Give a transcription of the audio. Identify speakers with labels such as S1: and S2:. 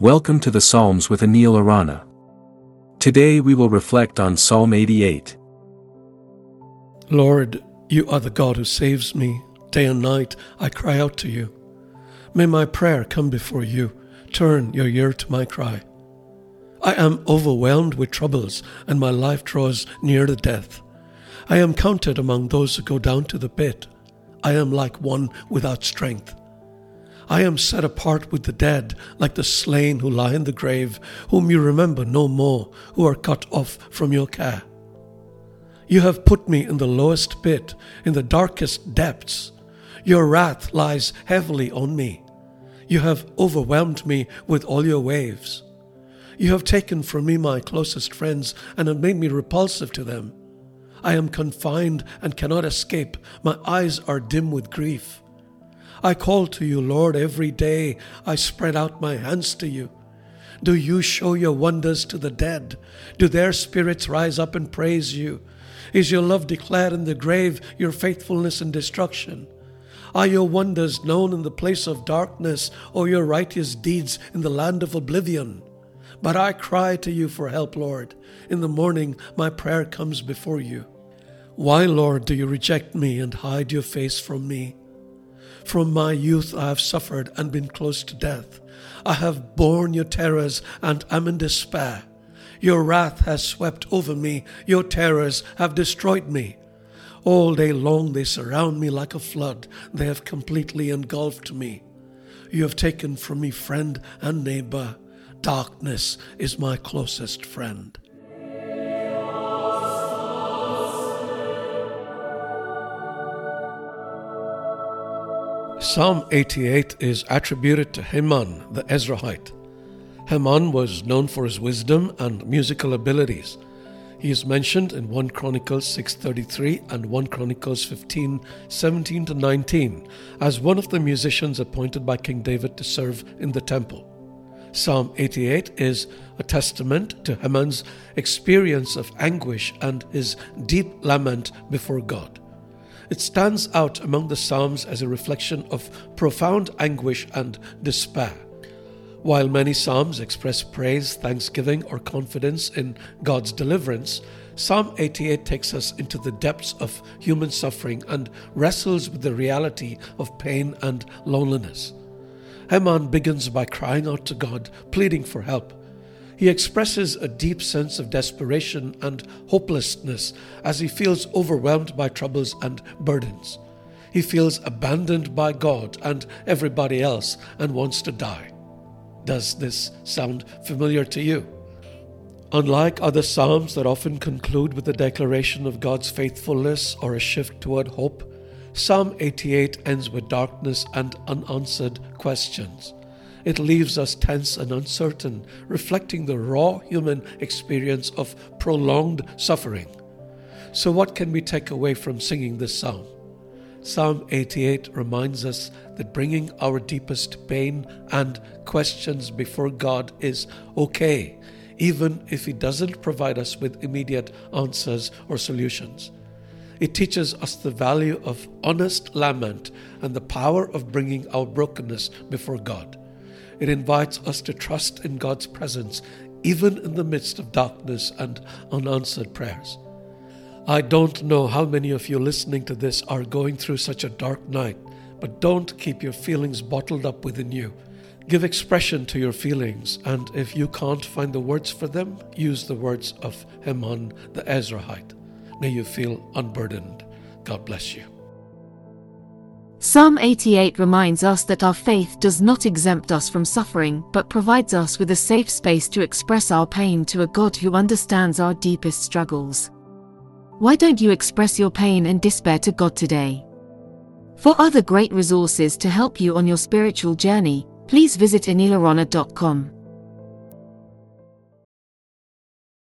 S1: Welcome to the Psalms with Anil Arana. Today we will reflect on Psalm 88.
S2: Lord, you are the God who saves me. Day and night I cry out to you. May my prayer come before you. Turn your ear to my cry. I am overwhelmed with troubles, and my life draws near to death. I am counted among those who go down to the pit. I am like one without strength. I am set apart with the dead, like the slain who lie in the grave, whom you remember no more, who are cut off from your care. You have put me in the lowest pit, in the darkest depths. Your wrath lies heavily on me. You have overwhelmed me with all your waves. You have taken from me my closest friends and have made me repulsive to them. I am confined and cannot escape. My eyes are dim with grief. I call to you, Lord, every day. I spread out my hands to you. Do you show your wonders to the dead? Do their spirits rise up and praise you? Is your love declared in the grave, your faithfulness in destruction? Are your wonders known in the place of darkness, or your righteous deeds in the land of oblivion? But I cry to you for help, Lord. In the morning, my prayer comes before you. Why, Lord, do you reject me and hide your face from me? From my youth I have suffered and been close to death. I have borne your terrors and am in despair. Your wrath has swept over me, your terrors have destroyed me. All day long they surround me like a flood, they have completely engulfed me. You have taken from me friend and neighbor. Darkness is my closest friend. Psalm 88 is attributed to Heman, the Ezrahite. Heman was known for his wisdom and musical abilities. He is mentioned in 1 Chronicles 6:33 and 1 Chronicles 15:17 to 19 as one of the musicians appointed by King David to serve in the temple. Psalm 88 is a testament to Heman's experience of anguish and his deep lament before God. It stands out among the Psalms as a reflection of profound anguish and despair. While many Psalms express praise, thanksgiving, or confidence in God's deliverance, Psalm 88 takes us into the depths of human suffering and wrestles with the reality of pain and loneliness. Heman begins by crying out to God, pleading for help. He expresses a deep sense of desperation and hopelessness as he feels overwhelmed by troubles and burdens. He feels abandoned by God and everybody else and wants to die. Does this sound familiar to you? Unlike other Psalms that often conclude with a declaration of God's faithfulness or a shift toward hope, Psalm 88 ends with darkness and unanswered questions. It leaves us tense and uncertain, reflecting the raw human experience of prolonged suffering. So, what can we take away from singing this psalm? Psalm 88 reminds us that bringing our deepest pain and questions before God is okay, even if He doesn't provide us with immediate answers or solutions. It teaches us the value of honest lament and the power of bringing our brokenness before God. It invites us to trust in God's presence, even in the midst of darkness and unanswered prayers. I don't know how many of you listening to this are going through such a dark night, but don't keep your feelings bottled up within you. Give expression to your feelings, and if you can't find the words for them, use the words of Heman the Ezrahite. May you feel unburdened. God bless you.
S3: Psalm 88 reminds us that our faith does not exempt us from suffering but provides us with a safe space to express our pain to a God who understands our deepest struggles. Why don't you express your pain and despair to God today? For other great resources to help you on your spiritual journey, please visit anilarana.com.